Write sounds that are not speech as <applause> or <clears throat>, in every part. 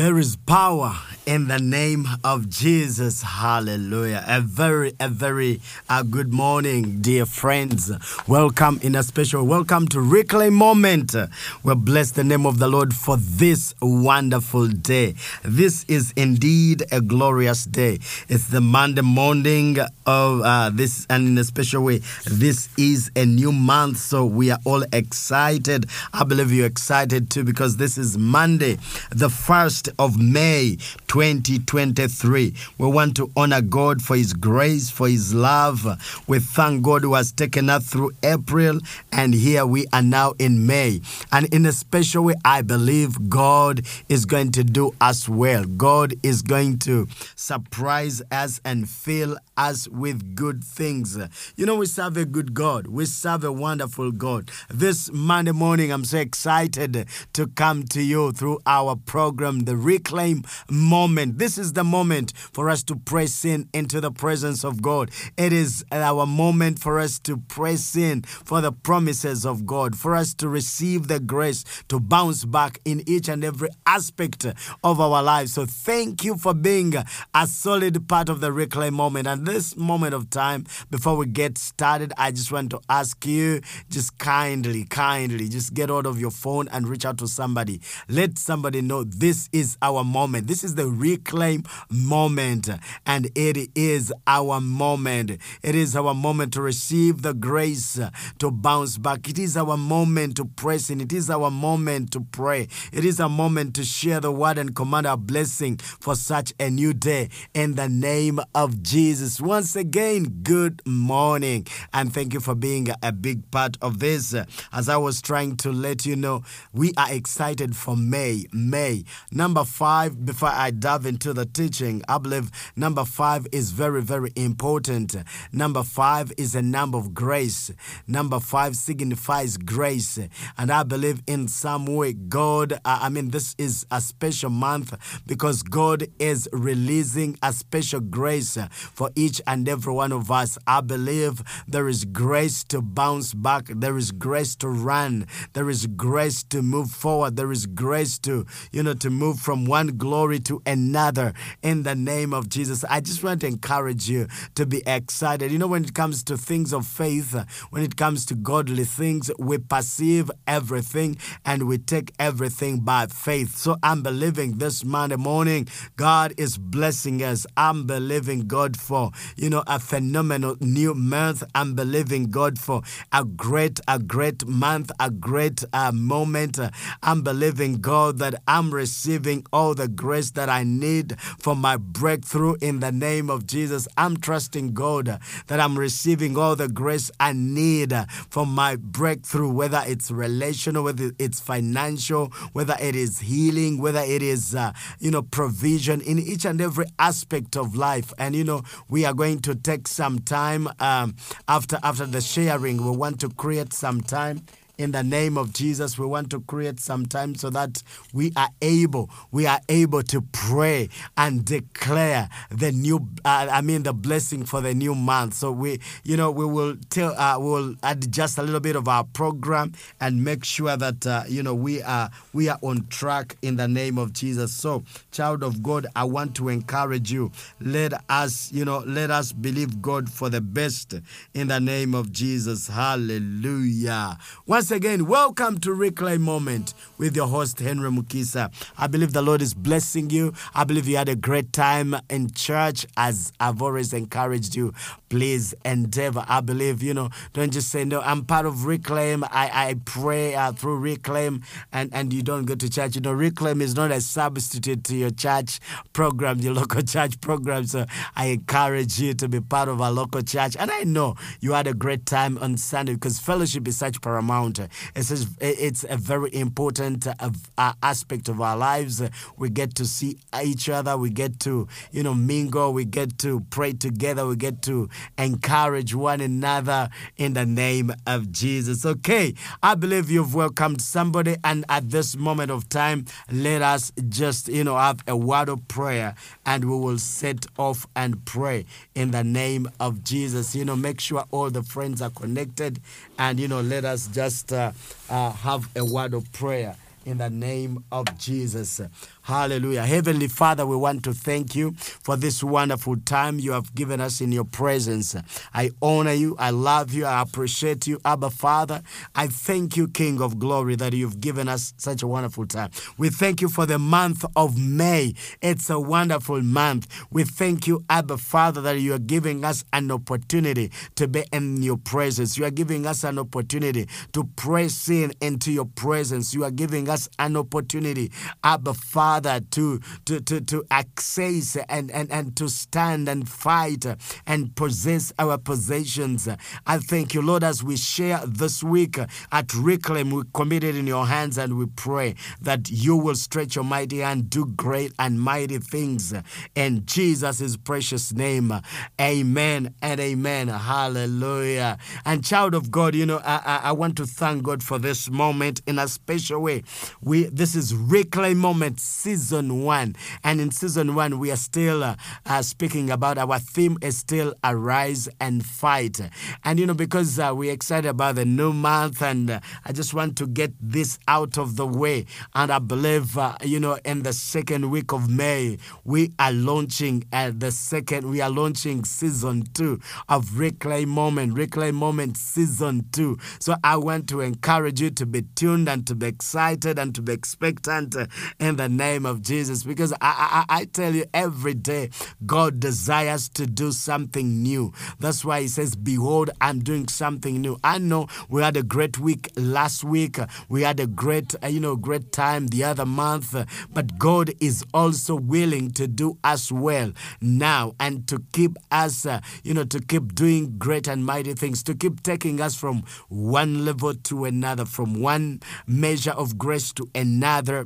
There is power in the name of Jesus. Hallelujah. A very, a very uh, good morning, dear friends. Welcome in a special welcome to Reclaim Moment. We bless the name of the Lord for this wonderful day. This is indeed a glorious day. It's the Monday morning of uh, this, and in a special way, this is a new month. So we are all excited. I believe you're excited too because this is Monday, the first of May 2023. We want to honor God for His grace, for His love. We thank God who has taken us through April, and here we are now in May. And in a special way, I believe God is going to do us well. God is going to surprise us and fill us with good things. You know, we serve a good God, we serve a wonderful God. This Monday morning, I'm so excited to come to you through our program, The Reclaim Moment. This is the moment for us to press in into the presence of God. It is our moment for us to press in for the promises of God, for us to receive the grace to bounce back in each and every aspect of our lives. So, thank you for being a solid part of the Reclaim Moment. And this moment of time, before we get started, I just want to ask you just kindly, kindly, just get out of your phone and reach out to somebody. Let somebody know this is our moment. This is the reclaim moment, and it is our moment. It is our moment to receive the grace to bounce back. It is our moment to press in. It is our moment to pray. It is a moment to share the word and command our blessing for such a new day in the name of Jesus. Once again, good morning, and thank you for being a big part of this. As I was trying to let you know, we are excited for May. May. Number five, before I dive into the teaching, I believe number five is very, very important. Number five is a number of grace. Number five signifies grace. And I believe in some way, God, I mean, this is a special month because God is releasing a special grace for each and every one of us. I believe there is grace to bounce back, there is grace to run, there is grace to move forward, there is grace to, you know, to move from one glory to another in the name of Jesus. I just want to encourage you to be excited. You know, when it comes to things of faith, when it comes to godly things, we perceive everything and we take everything by faith. So I'm believing this Monday morning, God is blessing us. I'm believing God for, you know, a phenomenal new month. I'm believing God for a great, a great month, a great uh, moment. I'm believing God that I'm receiving all the grace that I need for my breakthrough in the name of Jesus. I'm trusting God that I'm receiving all the grace I need for my breakthrough, whether it's relational, whether it's financial, whether it is healing, whether it is, uh, you know, provision in each and every aspect of life. And, you know, we are going to take some time um, after after the sharing. We want to create some time in the name of Jesus. We want to create some time so that we are able, we are able to pray and declare the new, uh, I mean, the blessing for the new month. So we, you know, we will tell, uh, we will adjust a little bit of our program and make sure that uh, you know we are we are on track in the name of Jesus. So, child of God, I want to encourage you. Let us, you know, let us believe God for the best in the name of Jesus. Hallelujah. Once again, welcome to Reclaim Moment with your host, Henry Mukisa. I believe the Lord is blessing you. I believe you had a great time in church, as I've always encouraged you. Please endeavor. I believe, you know, don't just say, no, I'm part of Reclaim. I, I pray uh, through Reclaim and, and you don't go to church. You know, Reclaim is not a substitute to your church program, your local <laughs> church program. So I encourage you to be part of our local church. And I know you had a great time on Sunday because fellowship is such paramount. It's, it's a very important uh, aspect of our lives. We get to see each other. We get to, you know, mingle. We get to pray together. We get to encourage one another in the name of Jesus. Okay, I believe you've welcomed somebody, and at this moment of time, let us just, you know, have a word of prayer and we will set off and pray in the name of Jesus. You know, make sure all the friends are connected and, you know, let us just uh, uh, have a word of prayer in the name of Jesus. Hallelujah. Heavenly Father, we want to thank you for this wonderful time you have given us in your presence. I honor you. I love you. I appreciate you, Abba Father. I thank you, King of Glory, that you've given us such a wonderful time. We thank you for the month of May. It's a wonderful month. We thank you, Abba Father, that you are giving us an opportunity to be in your presence. You are giving us an opportunity to press in into your presence. You are giving us an opportunity, Abba Father, to to to, to access and, and, and to stand and fight and possess our possessions. I thank you, Lord, as we share this week at Reclaim, we commit it in your hands and we pray that you will stretch your mighty hand, do great and mighty things. In Jesus' precious name, amen and amen. Hallelujah. And child of God, you know, I, I, want to thank God for this moment in a special way. We This is Reclaim Moment Season 1. And in Season 1, we are still uh, uh, speaking about our theme is still Arise and Fight. And, you know, because uh, we're excited about the new month and uh, I just want to get this out of the way. And I believe, uh, you know, in the second week of May, we are launching uh, the second, we are launching Season 2 of Reclaim Moment, Reclaim Moment Season 2. So I want to encourage you to be tuned and to be excited and to be expectant in the name of Jesus because I, I, I tell you every day God desires to do something new. That's why He says, Behold, I'm doing something new. I know we had a great week last week. We had a great, uh, you know, great time the other month, but God is also willing to do us well now and to keep us, uh, you know, to keep doing great and mighty things, to keep taking us from one level to another, from one measure of grace to another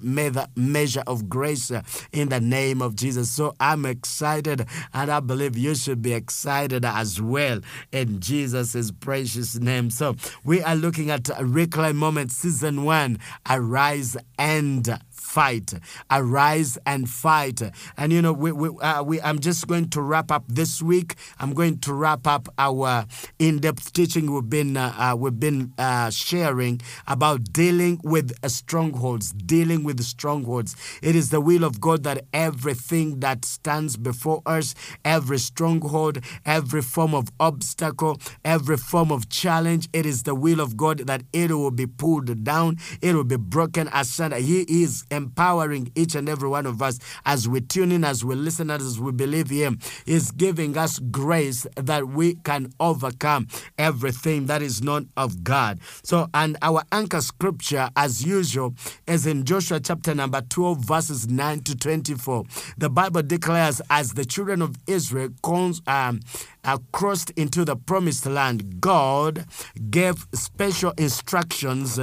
measure of grace uh, in the name of Jesus. So I'm excited and I believe you should be excited as well in Jesus' precious name. So we are looking at Reclaim Moment Season 1 Arise and fight. Arise and fight. And you know, we, we, uh, we, I'm just going to wrap up this week. I'm going to wrap up our in-depth teaching we've been uh, uh, we've been uh, sharing about dealing with strongholds. Dealing with strongholds. It is the will of God that everything that stands before us, every stronghold, every form of obstacle, every form of challenge, it is the will of God that it will be pulled down. It will be broken asunder. He is empowering each and every one of us as we tune in, as we listen, as we believe Him. He's giving us grace that we can overcome everything that is not of God. So, and our anchor scripture, as usual, is in Joshua chapter number 12, verses 9 to 24. The Bible declares, as the children of Israel um, uh, crossed into the promised land, God gave special instructions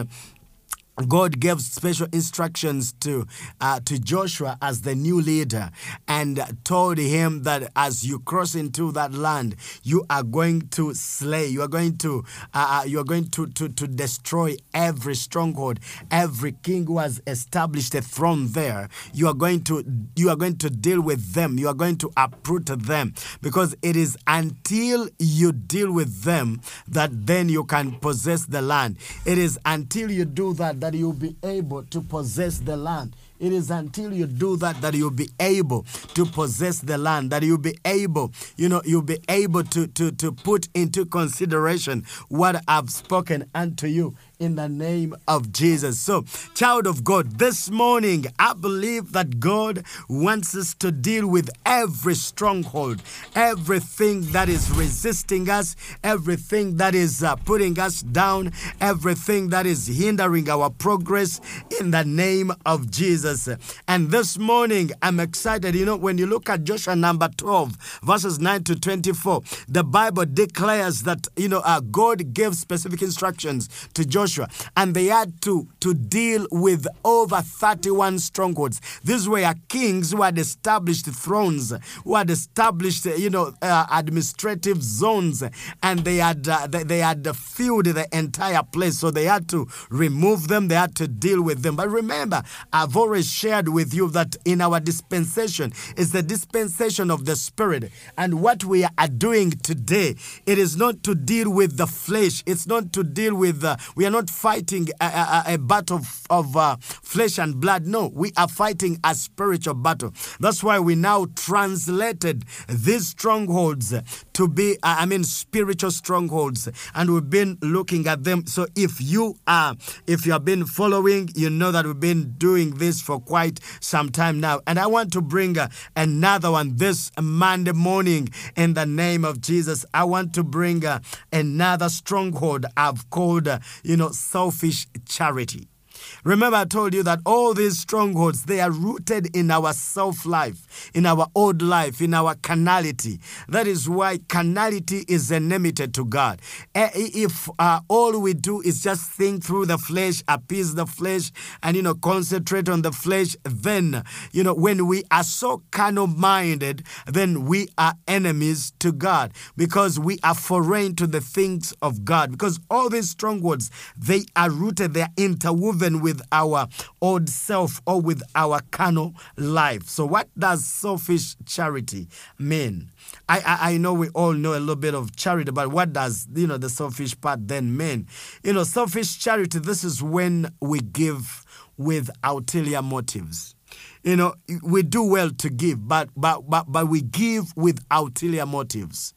God gave special instructions to uh, to Joshua as the new leader and told him that as you cross into that land, you are going to slay, you are going to uh, uh, you are going to, to to destroy every stronghold, every king who has established a throne there. You are going to you are going to deal with them. You are going to uproot them because it is until you deal with them that then you can possess the land. It is until you do that that you'll be able to possess the land. It is until you do that that you'll be able to possess the land, that you'll be able, you know, you'll be able to, to, to put into consideration what I've spoken unto you in the name of Jesus. So, child of God, this morning I believe that God wants us to deal with every stronghold, everything that is resisting us, everything that is uh, putting us down, everything that is hindering our progress in the name of Jesus. And this morning I'm excited. You know, when you look at Joshua number 12, verses 9 to 24, the Bible declares that, you know, uh, God gave specific instructions to Joshua Joshua, and they had to, to deal with over 31 strongholds. These were kings who had established thrones, who had established, you know, uh, administrative zones, and they had uh, they, they had filled the entire place. So they had to remove them, they had to deal with them. But remember, I've already always shared with you that in our dispensation is the dispensation of the Spirit. And what we are doing today, it is not to deal with the flesh. It's not to deal with, uh, we are not fighting a, a, a battle of, of uh, flesh and blood. No, we are fighting a spiritual battle. That's why we now translated these strongholds to be, I mean, spiritual strongholds. And we've been looking at them. So if you are, if you have been following, you know that we've been doing this for quite some time now. And I want to bring uh, another one this Monday morning in the name of Jesus. I want to bring uh, another stronghold I've called, uh, you know, selfish charity. Remember, I told you that all these strongholds, they are rooted in our self life, in our old life, in our carnality. That is why carnality is enmity to God. Eh, if uh, all we do is just think through the flesh, appease the flesh, and, you know, concentrate on the flesh, then, you know, when we are so carnal minded, then we are enemies to God because we are foreign to the things of God. Because all these strongholds, they are rooted, they are interwoven with our old self or with our carnal life. So, what does selfish charity mean? I, I, I know we all know a little bit of charity, but what does you know the selfish part then mean? You know, selfish charity. This is when we give with ulterior motives you know we do well to give but but but, but we give with ulterior motives.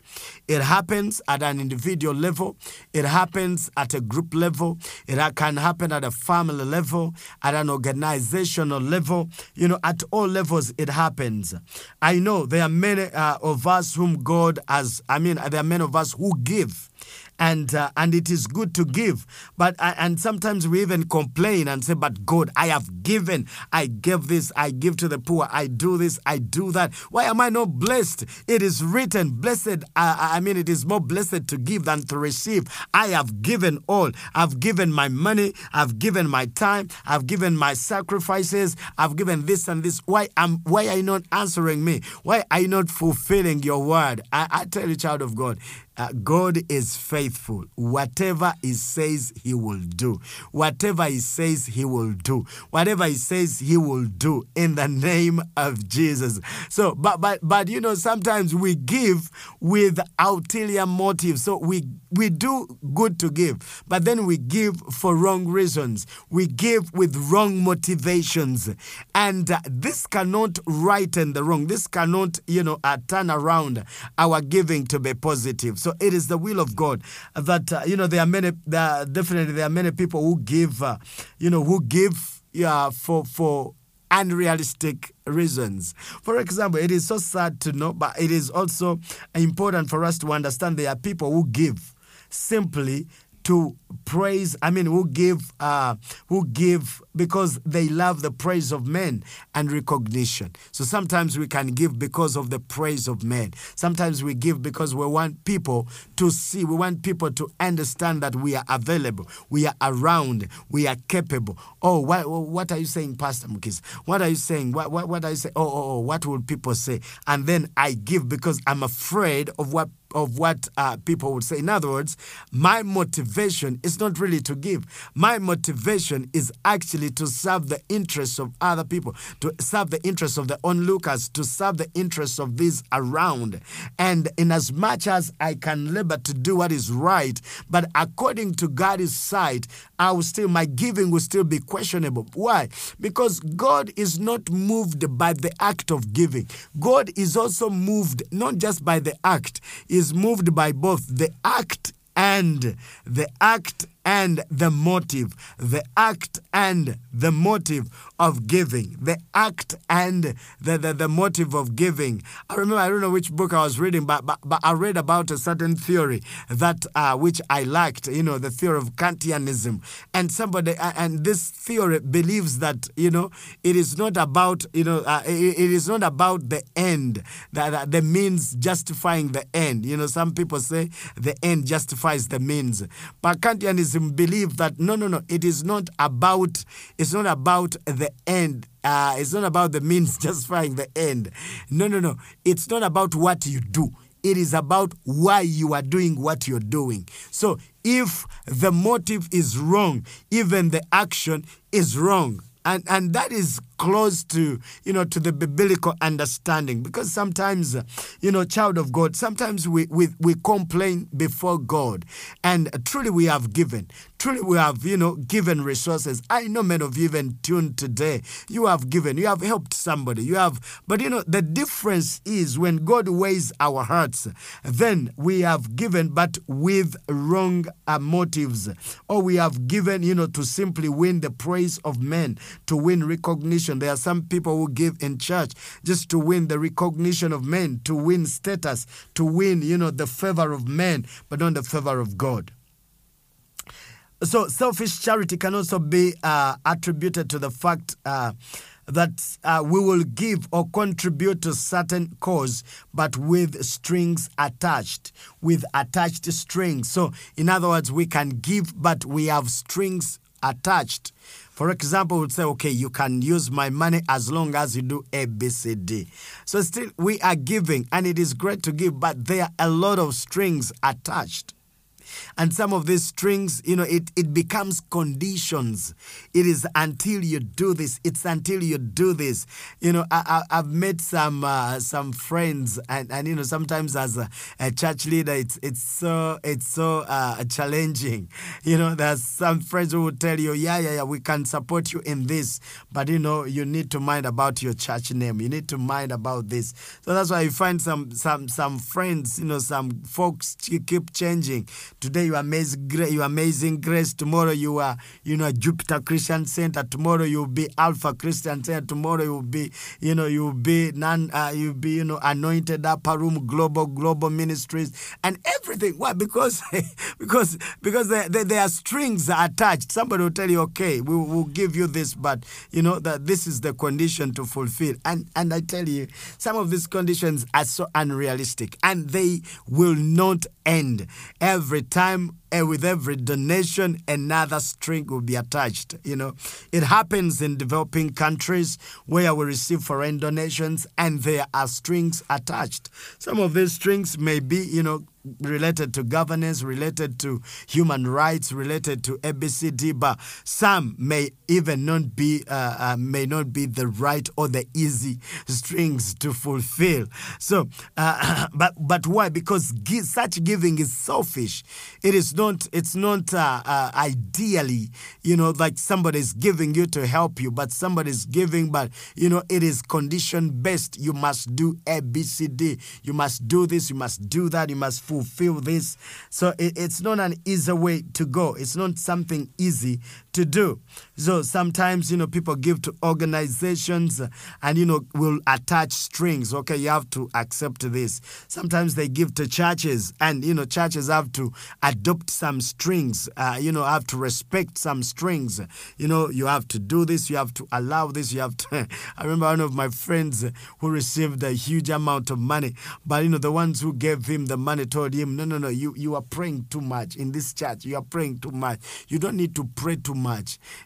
It happens at an individual level. It happens at a group level. It can happen at a family level at an organizational level. You know at all levels it happens. I know there are many uh, of us whom god has i mean there are many of us who give and uh, and it is good to give. But uh, and sometimes we even complain and say but god i have given. I give this. I give to the poor. I do this. I do that. Why am i not blessed? It is written blessed uh, i mean it is more blessed to give than to receive. I have given all. I've given my money. I've given my time. I've given my sacrifices. I've given this and this. Why am why are you not answering me? Why are you not fulfilling your word? I, I tell you child of god uh, God is faithful. Whatever He says, He will do. Whatever He says, He will do. Whatever He says, He will do in the name of Jesus. So, but but but you know, sometimes we give with ulterior motives. So we we do good to give, but then we give for wrong reasons. We give with wrong motivations, and uh, this cannot righten the wrong. This cannot you know uh, turn around our giving to be positive. So it is the will of God that uh, you know there are many. There are definitely there are many people who give, uh, you know, who give yeah for for unrealistic reasons. For example, it is so sad to know, but it is also important for us to understand there are people who give simply to praise i mean who give uh who give because they love the praise of men and recognition. So sometimes we can give because of the praise of men. Sometimes we give because we want people to see we want people to understand that we are available we are around we are capable. Oh what, what are you saying pastor Mukisa what are you saying? What, what, what are you saying oh, oh, oh what will people say? And then i give because i'm afraid of what of what uh, people would say. In other words, my motivation is not really to give. My motivation is actually to serve the interests of other people, to serve the interests of the onlookers, to serve the interests of these around. And in as much as I can labor to do what is right, but according to God's sight, I will still my giving will still be questionable. Why? Because God is not moved by the act of giving. God is also moved not just by the act, moved by both the act and the act and the motive, the act and the motive of giving, the act and the, the, the motive of giving. I remember, I don't know which book I was reading, but, but, but I read about a certain theory that uh, which I liked, you know, the theory of Kantianism. And somebody, and this theory believes that, you know, it is not about, you know, uh, it, it is not about the end, that the means justifying the end. You know, some people say the end justifies the means. But Kantianism believe that no, no, no, it is not about, it's not about the end. Uh, it's not about the means <laughs> justifying the end. No, no, no. It's not about what you do. It is about why you are doing what you're doing. So if the motive is wrong, even the action is wrong. And, and that is close to you know to the biblical understanding. Because sometimes you know child of god sometimes we we, we complain before god. And truly we have given. Truly we have you know given resources. I know many of you even tuned today. You have given. You have helped somebody. You have but you know the difference is when god weighs our hearts then we have given but with wrong uh, motives. Or we have given you know to simply win the praise of men to win recognition there are some people who give in church just to win the recognition of men to win status to win you know the favor of men but not the favor of god. So selfish charity can also be uh, attributed to the fact uh, that uh, we will give or contribute to certain cause but with strings attached with attached strings. So in other words we can give but we have strings attached for example, we'd say, okay, you can use my money as long as you do A, B, C, D. So still, we are giving, and it is great to give, but there are a lot of strings attached. And some of these strings, you know, it, it becomes conditions. It is until you do this. It's until you do this. You know, I, have met some uh, some friends, and, and you know, sometimes as a, a church leader, it's it's so it's so uh, challenging. You know, there's some friends who will tell you, yeah, yeah, yeah, we can support you in this, but you know, you need to mind about your church name. You need to mind about this. So that's why you find some some some friends, you know, some folks keep changing Today you are amazing, amazing grace. Tomorrow you are, you know, Jupiter Christian Center. Tomorrow you'll be Alpha Christian Center. Tomorrow you'll be, you know, you'll be non, uh, you'll be, you know, anointed upper room, global, global ministries, and everything. Why? Because, <laughs> because, because there, there, there are strings attached. Somebody will tell you, okay, we will give you this, but you know that this is the condition to fulfill. And and I tell you, some of these conditions are so unrealistic, and they will not end every time and with every donation another string will be attached you know it happens in developing countries where we receive foreign donations and there are strings attached some of these strings may be you know related to governance, related to human rights, related to ABCD, but some may even not be uh, uh, may not be the right or the easy strings to fulfill. So, uh, <coughs> but but why? Because give, such giving is selfish. It is not. It's not uh, uh, ideally, you know, like somebody is giving you to help you, but somebody is giving, but you know, it is condition based. You must do ABCD. You must do this. You must do that. You must fulfill this. So it, it's not an easy way to go. It's not something easy to do. So sometimes, you know, people give to organizations and, you know, will attach strings. Okay, you have to accept this. Sometimes they give to churches and, you know, churches have to adopt some strings, uh, you know, have to respect some strings. You know, you have to do this, you have to allow this, you have to. <laughs> I remember one of my friends who received a huge amount of money, but, you know, the ones who gave him the money told him, no, no, no, you, you are praying too much in this church. You are praying too much. You don't need to pray too much.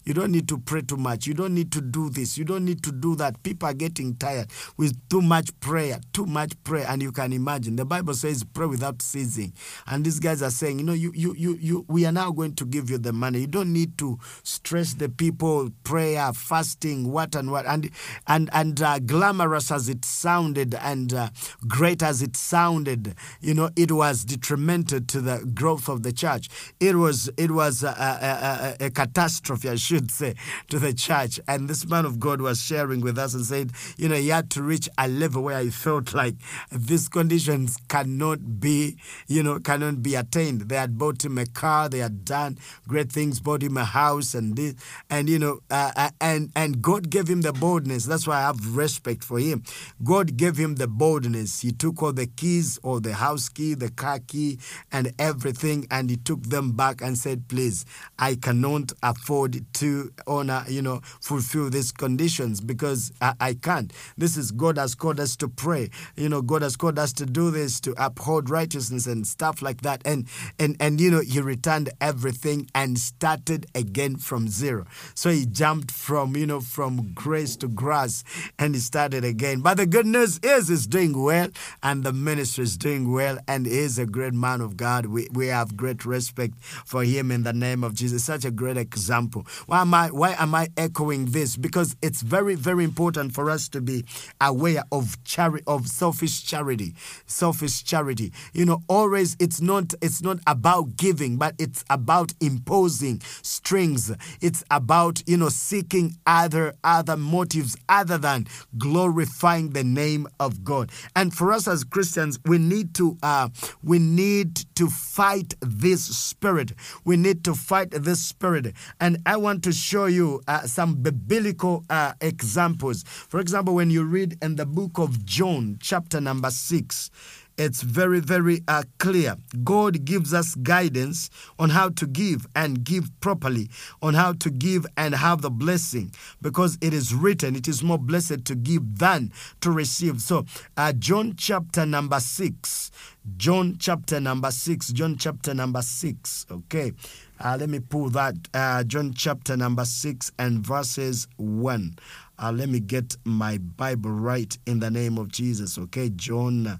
You don't need to pray too much. You don't need to do this. You don't need to do that. People are getting tired with too much prayer, too much prayer. And you can imagine the Bible says pray without ceasing. And these guys are saying, you know, you, you, you, you, we are now going to give you the money. You don't need to stress the people, prayer, fasting, what and what. And, and, and uh, glamorous as it sounded and uh, great as it sounded, you know, it was detrimental to the growth of the church. It was, it was a, a, a, a catastrophe, I should say, to the church. And this man of God was sharing with us and said, you know, he had to reach a level where he felt like these conditions cannot be, you know, cannot be attained. They had bought him a car, they had done great things, bought him a house, and this, and you know, uh, and and God gave him the boldness. That's why I have respect for him. God gave him the boldness. He took all the keys, or the house key, the car key, and everything, and he took them back and said, "Please, I cannot afford to honor, you know, fulfill these conditions because I, I can't. This is God has called us to pray. You know, God has called us to do this to uphold righteousness and stuff like that. And and and you know, he returned everything and started again from zero. So he jumped from, you know, from grace to grass and he started again. But the good news is he's doing well and the ministry is doing well and he is a great man of God. We, we have great respect for him in the name of Jesus. Such a great example. Why am I why am I echoing this? Because it's very, very important for us to be aware of charity of selfish charity. Selfish charity. You know, always it's not it's not about giving, but it's about imposing strings. It's about, you know, seeking other other motives other than glorifying the name of God. And for us as Christians, we need to uh, we need to fight this spirit. We need to fight this spirit. And I want to show you uh, some biblical uh, examples. For example, when you read in the book of John, chapter number six, it's very, very uh, clear. God gives us guidance on how to give and give properly, on how to give and have the blessing, because it is written, it is more blessed to give than to receive. So, uh, John chapter number six, John chapter number six, John chapter number six, okay. Uh, let me pull that. Uh, John chapter number six and verses one. Uh, let me get my Bible right in the name of Jesus, okay. John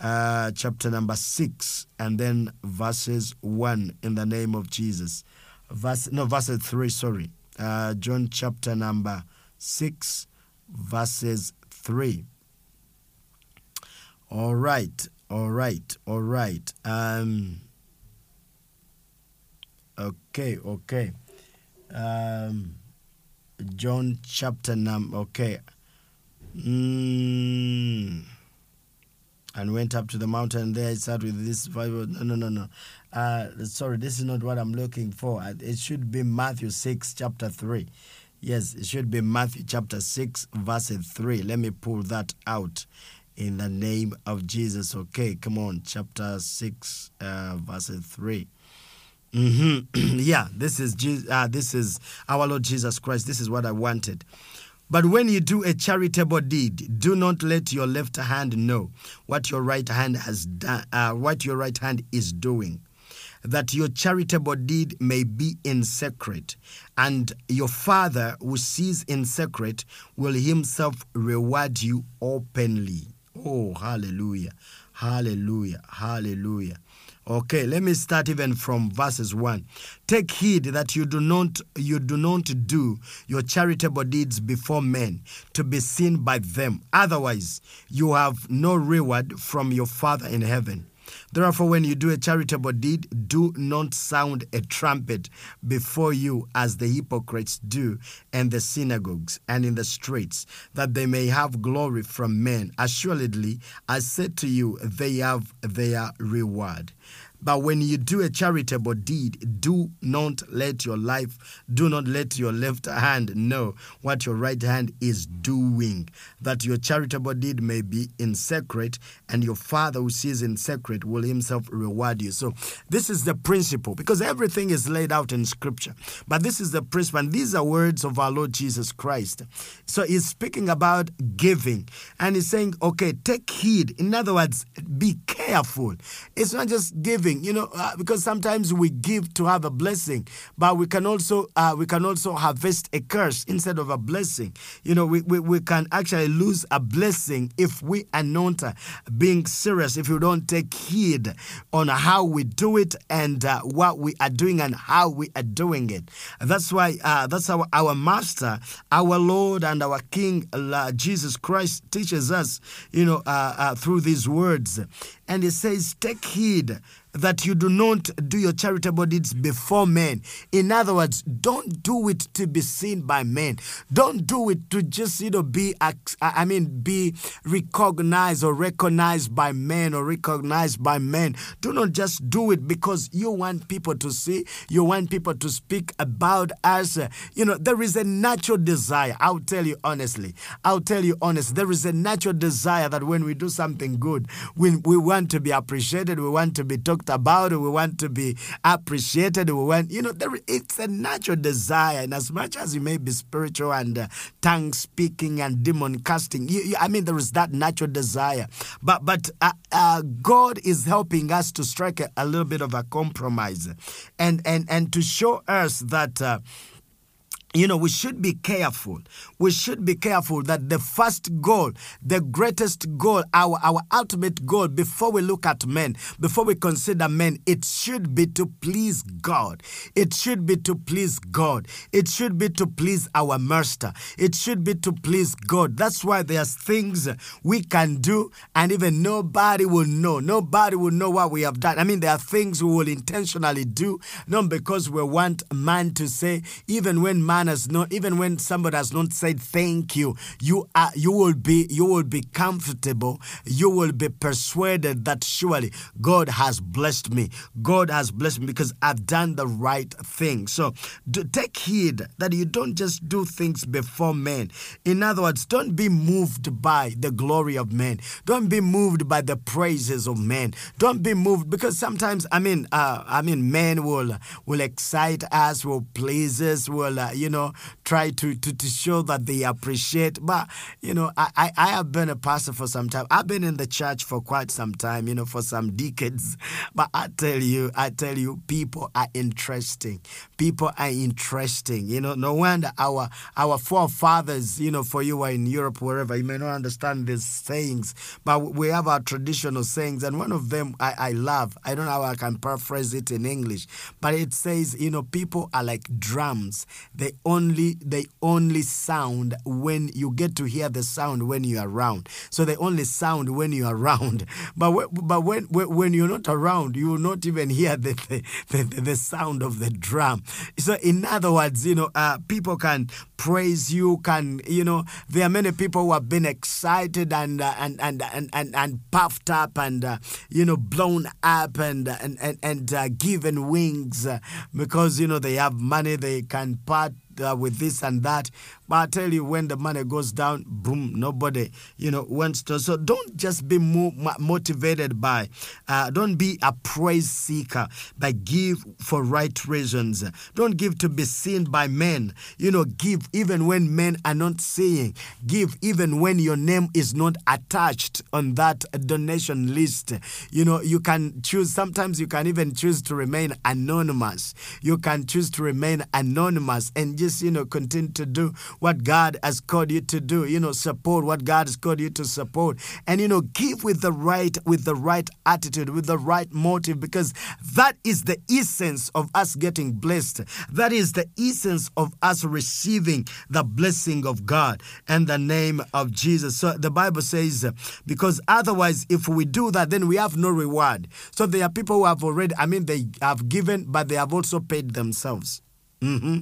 uh, chapter number 6 and then verses 1 in the name of Jesus. Verse, no, verses 3, sorry. Uh, John chapter number 6, verses 3. All right, all right, all right. Um, okay, okay. Um, John chapter number, okay. Mm and went up to the mountain. There it sat with this Bible. No, no, no, no. Uh, sorry, this is not what I'm looking for. It should be Matthew 6, chapter 3. Yes, it should be Matthew chapter 6, verse 3. Let me pull that out in the name of Jesus. Okay, come on, chapter 6, uh, verse 3. Mm-hmm. <clears throat> yeah, this is uh, this is our Lord Jesus Christ. This is what I wanted. But when you do a charitable deed, do not let your left hand know what your right hand has done, uh, what your right hand is doing. That your charitable deed may be in secret, and your Father who sees in secret will himself reward you openly. Oh, hallelujah! Hallelujah! Hallelujah! Okay, let me start even from verses 1. Take heed that you do not you do not do your charitable deeds before men to be seen by them. Otherwise, you have no reward from your Father in heaven. Therefore, when you do a charitable deed, do not sound a trumpet before you as the hypocrites do in the synagogues and in the streets, that they may have glory from men. Assuredly, I said to you, they have their reward. But when you do a charitable deed, do not let your life, do not let your left hand know what your right hand is doing, that your charitable deed may be in secret, and your Father who sees in secret will himself reward you. So, this is the principle because everything is laid out in Scripture. But this is the principle, and these are words of our Lord Jesus Christ. So, he's speaking about giving, and he's saying, okay, take heed. In other words, be careful. It's not just giving you know, uh, because sometimes we give to have a blessing, but we can also uh, we can also harvest a curse instead of a blessing. You know, we, we, we can actually lose a blessing if we are not uh, being serious, if you don't take heed on how we do it and uh, what we are doing and how we are doing it. That's why uh, that's our our Master, our Lord and our King, uh, Jesus Christ teaches us, you know, through these words, and He says, "Take heed." That you do not do your charitable deeds before men. In other words, don't do it to be seen by men. Don't do it to just you know be I mean be recognized or recognized by men or recognized by men. Do not just do it because you want people to see, you want people to speak about us. You know, there is a natural desire. I'll tell you honestly. I'll tell you honestly. There is a natural desire that when we do something good, we, we want to be appreciated. We want to be talked about. We want to be appreciated. We want, you know, there, it's a natural desire. And as much as you may be spiritual and uh, tongue speaking and demon casting, you, you, I mean, there is that natural desire. But but uh, uh, God is helping us to strike a, a, little bit of a compromise, and and and to show us that. You know, we should be careful. We should be careful that the first goal, the greatest goal, our, our ultimate goal before we look at men, before we consider men, it should be to please God. It should be to please God. It should be to please our master. It should be to please God. That's why there's things we can do and even nobody will know. Nobody will know what we have done. I mean, there are things we will intentionally do, not because we want man to say, even when man has not, even when somebody has not said thank you, you are, you will be, you will be comfortable. You will be persuaded that surely God has blessed me. God has blessed me because I've done the right thing. So do, take heed that you don't just do things before men. In other words, don't be moved by the glory of men. Don't be moved by the praises of men. Don't be moved because sometimes, I mean, uh, I mean, men will will excite us, will please us, will uh, you know try to, to to show that they appreciate. But you know, I, I I have been a pastor for some time. I've been in the church for quite some time. You know, for some decades. But I tell you, I tell you, people are interesting. People are interesting. You know, no wonder our our forefathers. You know, for you are in Europe, wherever you may not understand these sayings, but we have our traditional sayings, and one of them I, I love. I don't know how I can paraphrase it in English, but it says, you know, people are like drums. They only they only sound when you get to hear the sound when you are around. So they only sound when you are around. <laughs> But when, but when when you're not around, you will not even hear the the, the, the sound of the drum. So in other words, you know, uh, people can praise you. Can you know? There are many people who have been excited and uh, and, and and and and puffed up and uh, you know blown up and and and, and uh, given wings uh, because you know they have money. They can part uh, with this and that. But I tell you, when the money goes down, boom, nobody, you know, wants to. So don't just be mo- motivated by, uh, don't be a praise seeker, but give for right reasons. Don't give to be seen by men. You know, give even when men are not seeing. Give even when your name is not attached on that donation list. You know, you can choose, sometimes you can even choose to remain anonymous. You can choose to remain anonymous and just, you know, continue to do what God has called you to do. You know, support what God has called you to support. And, you know, give with the right, with the right attitude, with the right motive, because that is the essence of us getting blessed. That is the essence of us receiving the blessing of God and the name of Jesus. So the Bible says, because otherwise, if we do that, then we have no reward. So there are people who have already, I mean, they have given, but they have also paid themselves. Mm-hmm.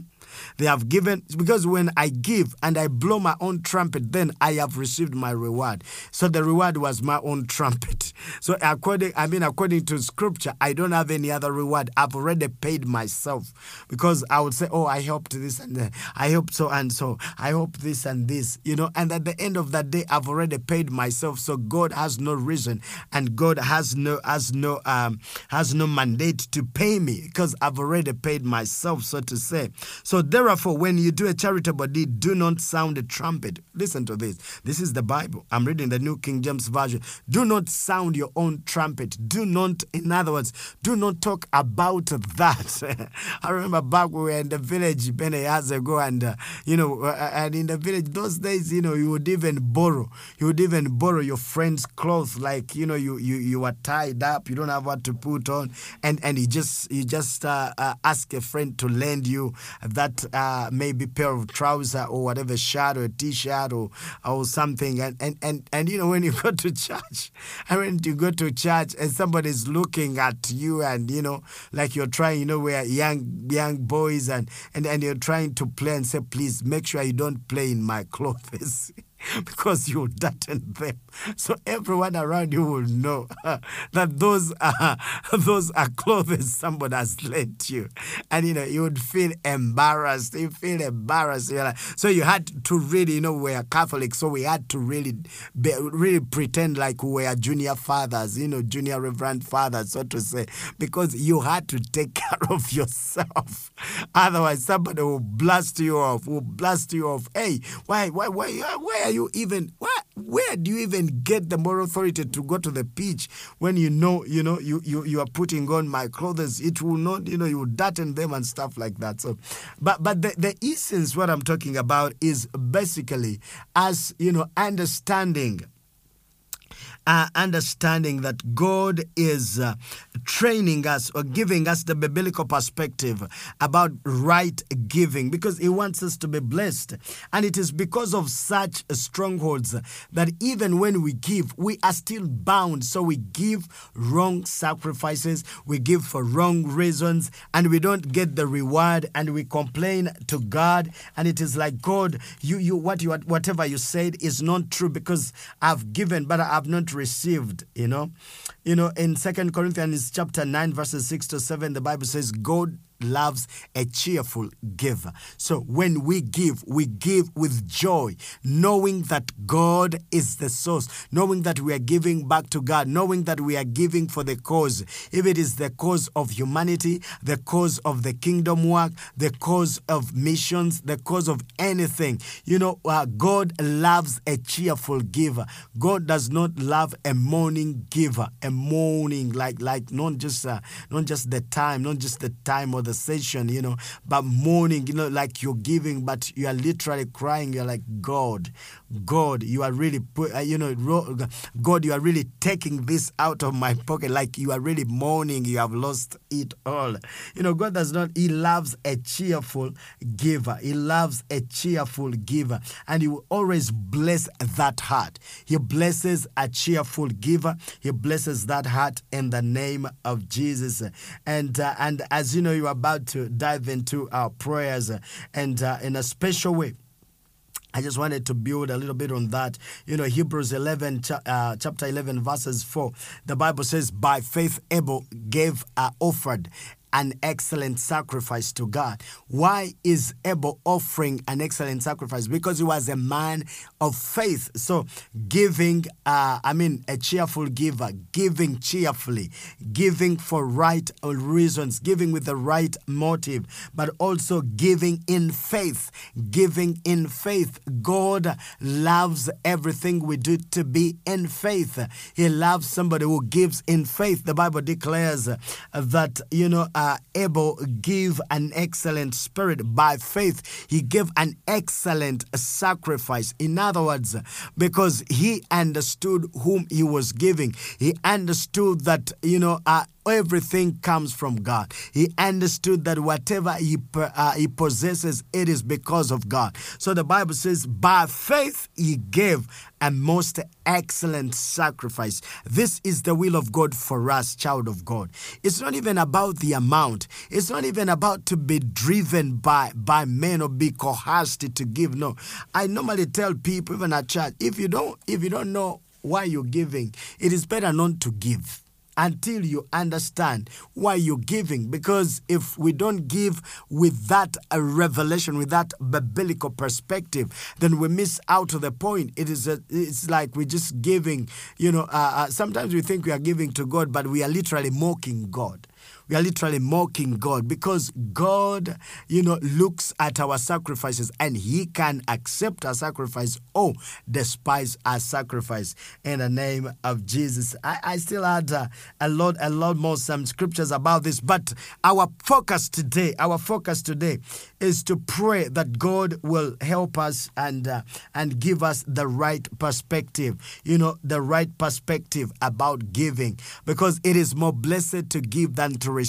They have given, because when I give and I blow my own trumpet, then I have received my reward. So the reward was my own trumpet. <laughs> So according, I mean, according to scripture, I don't have any other reward. I've already paid myself because I would say, oh, I helped this and that. I helped so and so. I hope this and this, you know, and at the end of that day, I've already paid myself. So God has no reason and God has no, has no, um, has no mandate to pay me because I've already paid myself, so to say. So therefore, when you do a charitable deed, do not sound a trumpet. Listen to this. This is the Bible. I'm reading the New King James Version. Do not sound your own trumpet. Do not, in other words, do not talk about that. <laughs> I remember back when we were in the village many years ago, and uh, you know, uh, and in the village those days, you know, you would even borrow, you would even borrow your friend's clothes, like you know, you you you are tied up, you don't have what to put on, and and you just you just uh, uh ask a friend to lend you that uh, maybe pair of trouser or whatever shirt or t-shirt or or something, and and and and you know, when you go to church, <laughs> and when you go to church and somebody's looking at you, and you know, like you're trying, you know, where young young boys and and and you're trying to play and say, please make sure you don't play in my <laughs> clothes. <laughs> because you dirten them. so everyone around you will know <laughs> that those are <laughs> those are clothes somebody has lent you, and you know you would feel embarrassed. You feel embarrassed. You're like, so you had to really, you know, we're Catholic, so we had to really, be, really pretend like we were junior fathers, you know, junior reverend fathers, so to say, because you had to take care of yourself. Otherwise, somebody will blast you off. Will blast you off. Hey, why, why, why, why are you even? Why, where do you even get the moral authority to go to the pitch when you know, you know, you you, you are putting on my clothes? It will not, you know, you darten them and stuff like that. So, but but the the essence, what I'm talking about, is basically as you know, understanding uh, understanding that God is uh, training us or giving us the biblical perspective about right giving because He wants us to be blessed. And it is because of such strongholds that even when we give, we are still bound. So we give wrong sacrifices, we give for wrong reasons, and we don't get the reward, and we complain to God. And it is like, God, you, you, what you, whatever you said is not true because I've given, but I've not received you know. You know in second corinthians chapter 9 verses 6 to 7 the bible says god loves a cheerful giver. So when we give, we give with joy, knowing that God is the source, knowing that we are giving back to God, knowing that we are giving for the cause. If it is the cause of humanity, the cause of the kingdom work, the cause of missions, the cause of anything, you know, uh, God loves a cheerful giver. God does not love a mourning giver, a mourning like like not just uh, not just the time, not just the time or the session, you know, but mourning, you know, like you're giving, but you are literally crying. You're like, God, God, you are really, put, uh, you know, God, you are really taking this out of my pocket. Like you are really mourning. You have lost it all. You know, God does not, He loves a cheerful giver. He loves a cheerful giver. And He will always bless that heart. He blesses a cheerful giver. He blesses that heart in the name of Jesus. And, uh, and as you know, you are about to dive into our prayers and uh, in a special way. I just wanted to build a little bit on that. You know, Hebrews 11, uh, chapter 11, verses 4, the Bible says, By faith Abel gave, uh, offered an excellent sacrifice to God. Why is Abel offering an excellent sacrifice? Because he was a man of faith. So, giving, uh, I mean, a cheerful giver, giving cheerfully, giving for right reasons, giving with the right motive, but also giving in faith. Giving in faith. God loves everything we do to be in faith. He loves somebody who gives in faith. The Bible declares that, you know, uh, Abel give an excellent spirit by faith. He gave an excellent sacrifice. In other words, because he understood whom he was giving, he understood that, you know, uh, everything comes from God. He understood that whatever he, uh, he possesses, it is because of God. So the Bible says, by faith he gave a most excellent sacrifice. This is the will of God for us, child of God. It's not even about the amount. It's not even about to be driven by by men or be coerced to give. No. I normally tell people, even at church, if you don't if you don't know why you're giving, it is better not to give until you understand why you're giving. Because if we don't give with that uh, revelation, with that biblical perspective, then we miss out to the point. It is a, it's like we're just giving. You know, uh, uh, sometimes we think we are giving to God, but we are literally mocking God we are literally mocking God because God, you know, looks at our sacrifices and He can accept our sacrifice or despise our sacrifice in the name of Jesus. I, I still had uh, a lot, a lot more some scriptures about this, but our focus today, our focus today is to pray that God will help us and uh, and give us the right perspective. You know, the right perspective about giving because it is more blessed to give than to receive.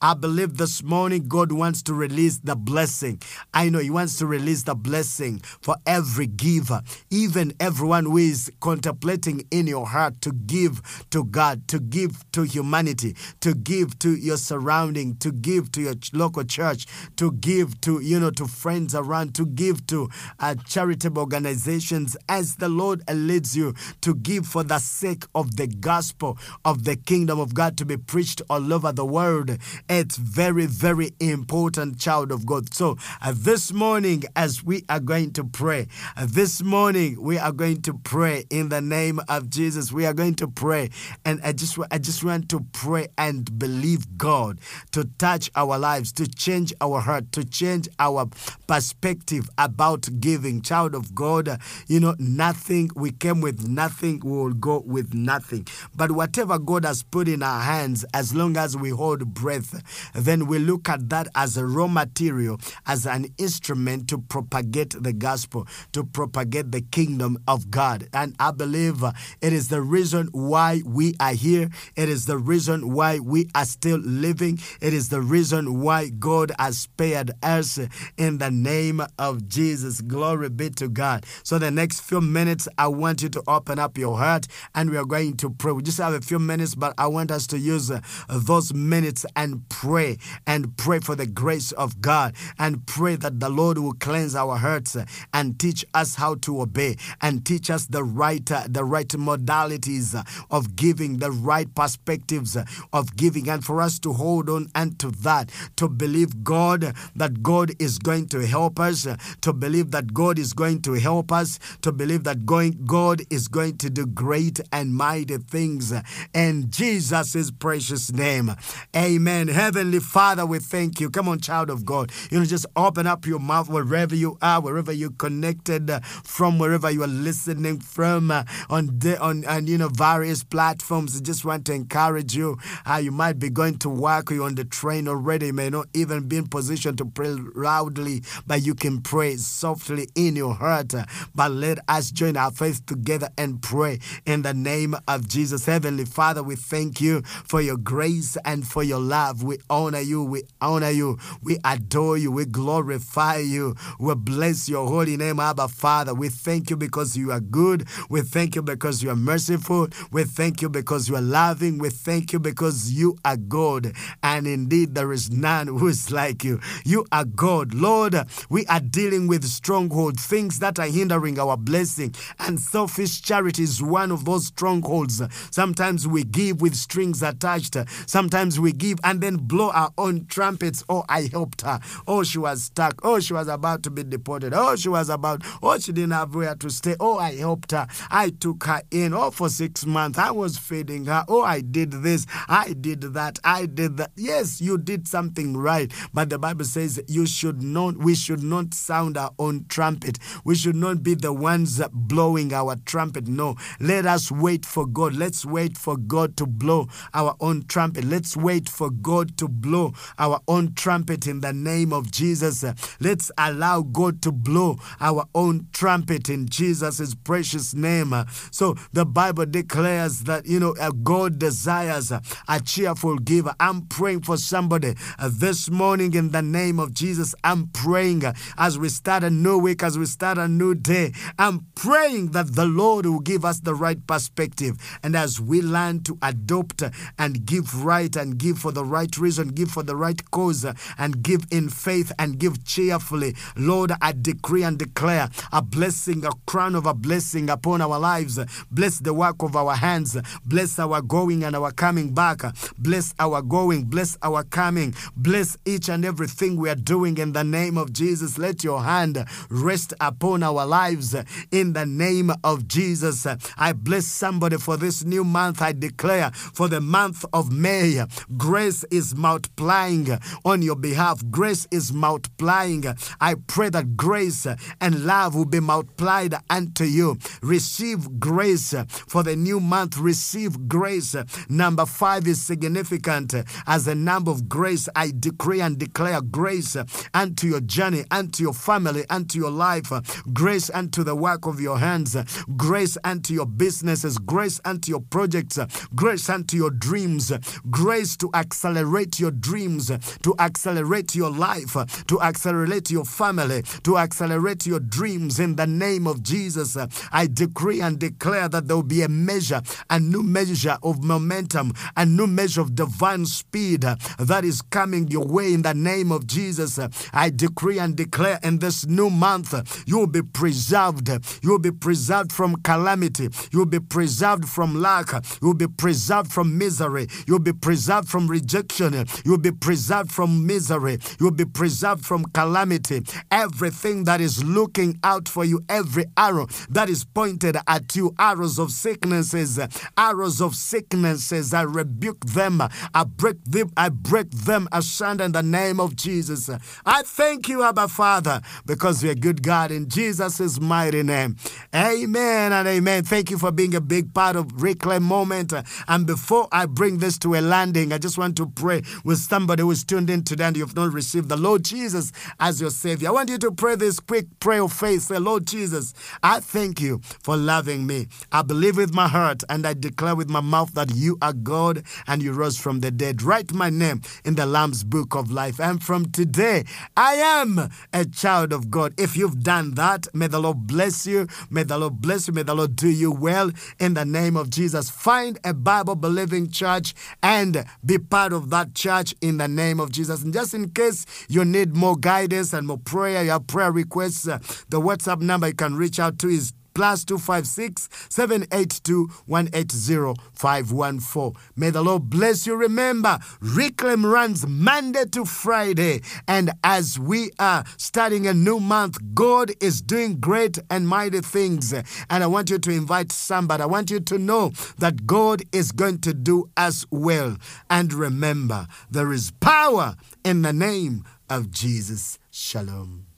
I believe this morning God wants to release the blessing. I know He wants to release the blessing for every giver, even everyone who is contemplating in your heart to give to God, to give to humanity, to give to your surrounding, to give to your local church, to give to, you know, to friends around, to give to uh, charitable organizations as the Lord leads you to give for the sake of the gospel of the kingdom of God to be preached all over the world. It's very, very important, child of God. So uh, this morning, as we are going to pray, uh, this morning we are going to pray in the name of Jesus. We are going to pray, and I just, I just want to pray and believe God to touch our lives, to change our heart, to change our perspective about giving. Child of God, you know, nothing, we came with nothing, we will go with nothing. But whatever God has put in our hands, as long as we hold breath, then we look at that as a raw material, as an instrument to propagate the gospel, to propagate the kingdom of God. And I believe it is the reason why we are here. It is the reason why we are still living. It is the reason why God has spared us in the name of Jesus. Glory be to God. So, the next few minutes, I want you to open up your heart and we are going to pray. We just have a few minutes, but I want us to use uh, those minutes and pray and pray for the grace of God and pray that the Lord will cleanse our hearts and teach us how to obey and teach us the right the right modalities of giving, the right perspectives of giving, and for us to hold on and to that, to believe God that God is going to help us, to believe that God is going to help us, to believe that going God is going to do great and mighty things in Jesus' precious name. Amen. Heavenly Father, we thank you. Come on, child of God. You know, just open up your mouth wherever you are, wherever you're connected from, wherever you are listening from uh, on the, on and you know various platforms. I just want to encourage you. Uh, you might be going to work, you're on the train already, you may not even be in position to pray loudly, but you can pray softly in your heart. But let us join our faith together and pray in the name of Jesus. Heavenly Father, we thank you for your grace and for your love. We honor you, we honor you, we adore you, we glorify you, we bless your holy name, Abba Father. We thank you because you are good. We thank you because you are merciful. We thank you because you are loving. We thank you because you are God. And indeed, there is none who is like you. You are God. Lord, we are dealing with strongholds, things that are hindering our blessing. And selfish charity is one of those strongholds. Sometimes we give with strings attached. Sometimes we give and then blow our own trumpets. Oh, I helped her. Oh, she was stuck. Oh, she was about to be deported. Oh, she was about, oh, she didn't have where to stay. Oh, I helped her. I took her in. Oh, for six months, I was feeding her. Oh, I did this. I did that. I did that. Yes, you did something right. But the Bible says you should not, we should not sound our own trumpet. We should not be the ones blowing our trumpet. No, let us wait for God. Let's wait for God to blow our own trumpet. Let's wait for God to blow our own trumpet in the name of Jesus. Let's allow God to blow our own trumpet in Jesus' precious name. So the Bible declares that, you know, uh, God desires a cheerful giver. I'm praying for somebody uh, this morning in the name of Jesus. I'm praying uh, as we start a new week, as we start a new day. I'm praying that the Lord will give us the right perspective. And as we learn to adopt and give right and give for the right reason, give for the right cause, and give in faith and give cheerfully, Lord, I decree and declare a blessing, a crown of a blessing upon our lives. Bless the work of our hands. Bless our going and our coming back. Bless our going. Bless our coming. Bless each and everything we are doing in the name of Jesus. Let your hand rest upon our lives in the name of Jesus. I bless somebody for this new month. I declare for the month of May, grace is multiplying on your behalf. Grace is multiplying. I pray that grace and love will be multiplied unto you. Receive grace for the new month. Receive grace. Number five is significant as a number of grace. I decree and declare grace unto your journey, unto your family, unto your life, grace unto the work of your hands, grace unto your businesses, grace unto your projects, grace unto your dreams, grace grace to accelerate your dreams, to accelerate your life, to accelerate your family, to accelerate your dreams in the name of Jesus. I decree and declare that there will be a measure, a new measure of momentum, a new measure of divine speed that is coming your way in the name of Jesus. I decree and declare in this new month, you will be preserved. You will be preserved from calamity. You will be preserved from lack. You will be preserved from misery. You will be preserved from rejection. You will be preserved from misery. You will be preserved from calamity. Everything that is looking out for you, every arrow that is pointed at you, arrows of sicknesses, arrows of sicknesses, I rebuke them. I break them. I break them asunder in the name of Jesus. I thank you, Abba Father, because you're a good God in Jesus' mighty name. Amen and amen. Thank you for being a big part of Reclaim Moment. And before I bring this to a landing, I just want to pray with somebody who's tuned in today and you've not received the Lord Jesus as your Savior. I want you to pray this quick prayer of faith. Say, Lord Jesus, I thank you for loving me. I believe with my heart and I declare with my mouth that you are God and you rose from the dead. Write my name in the Lamb's book of life. And from today, I am a child of God. If you've done that, may the Lord bless you. May the Lord bless you. May the Lord do you well in the name of Jesus. Find a Bible believing church and be part of that church in the name of Jesus. And just in case you need more guidance and more prayer, you have prayer requests, uh, the WhatsApp number you can reach out to is plus 256 782 180 514. May the Lord bless you. Remember, Reclaim runs Monday to Friday. And as we are starting a new month, God is doing great and mighty things. And I want you to invite somebody. I want you to know that God is going to do us well. And remember, there is power in the name of Jesus. Shalom.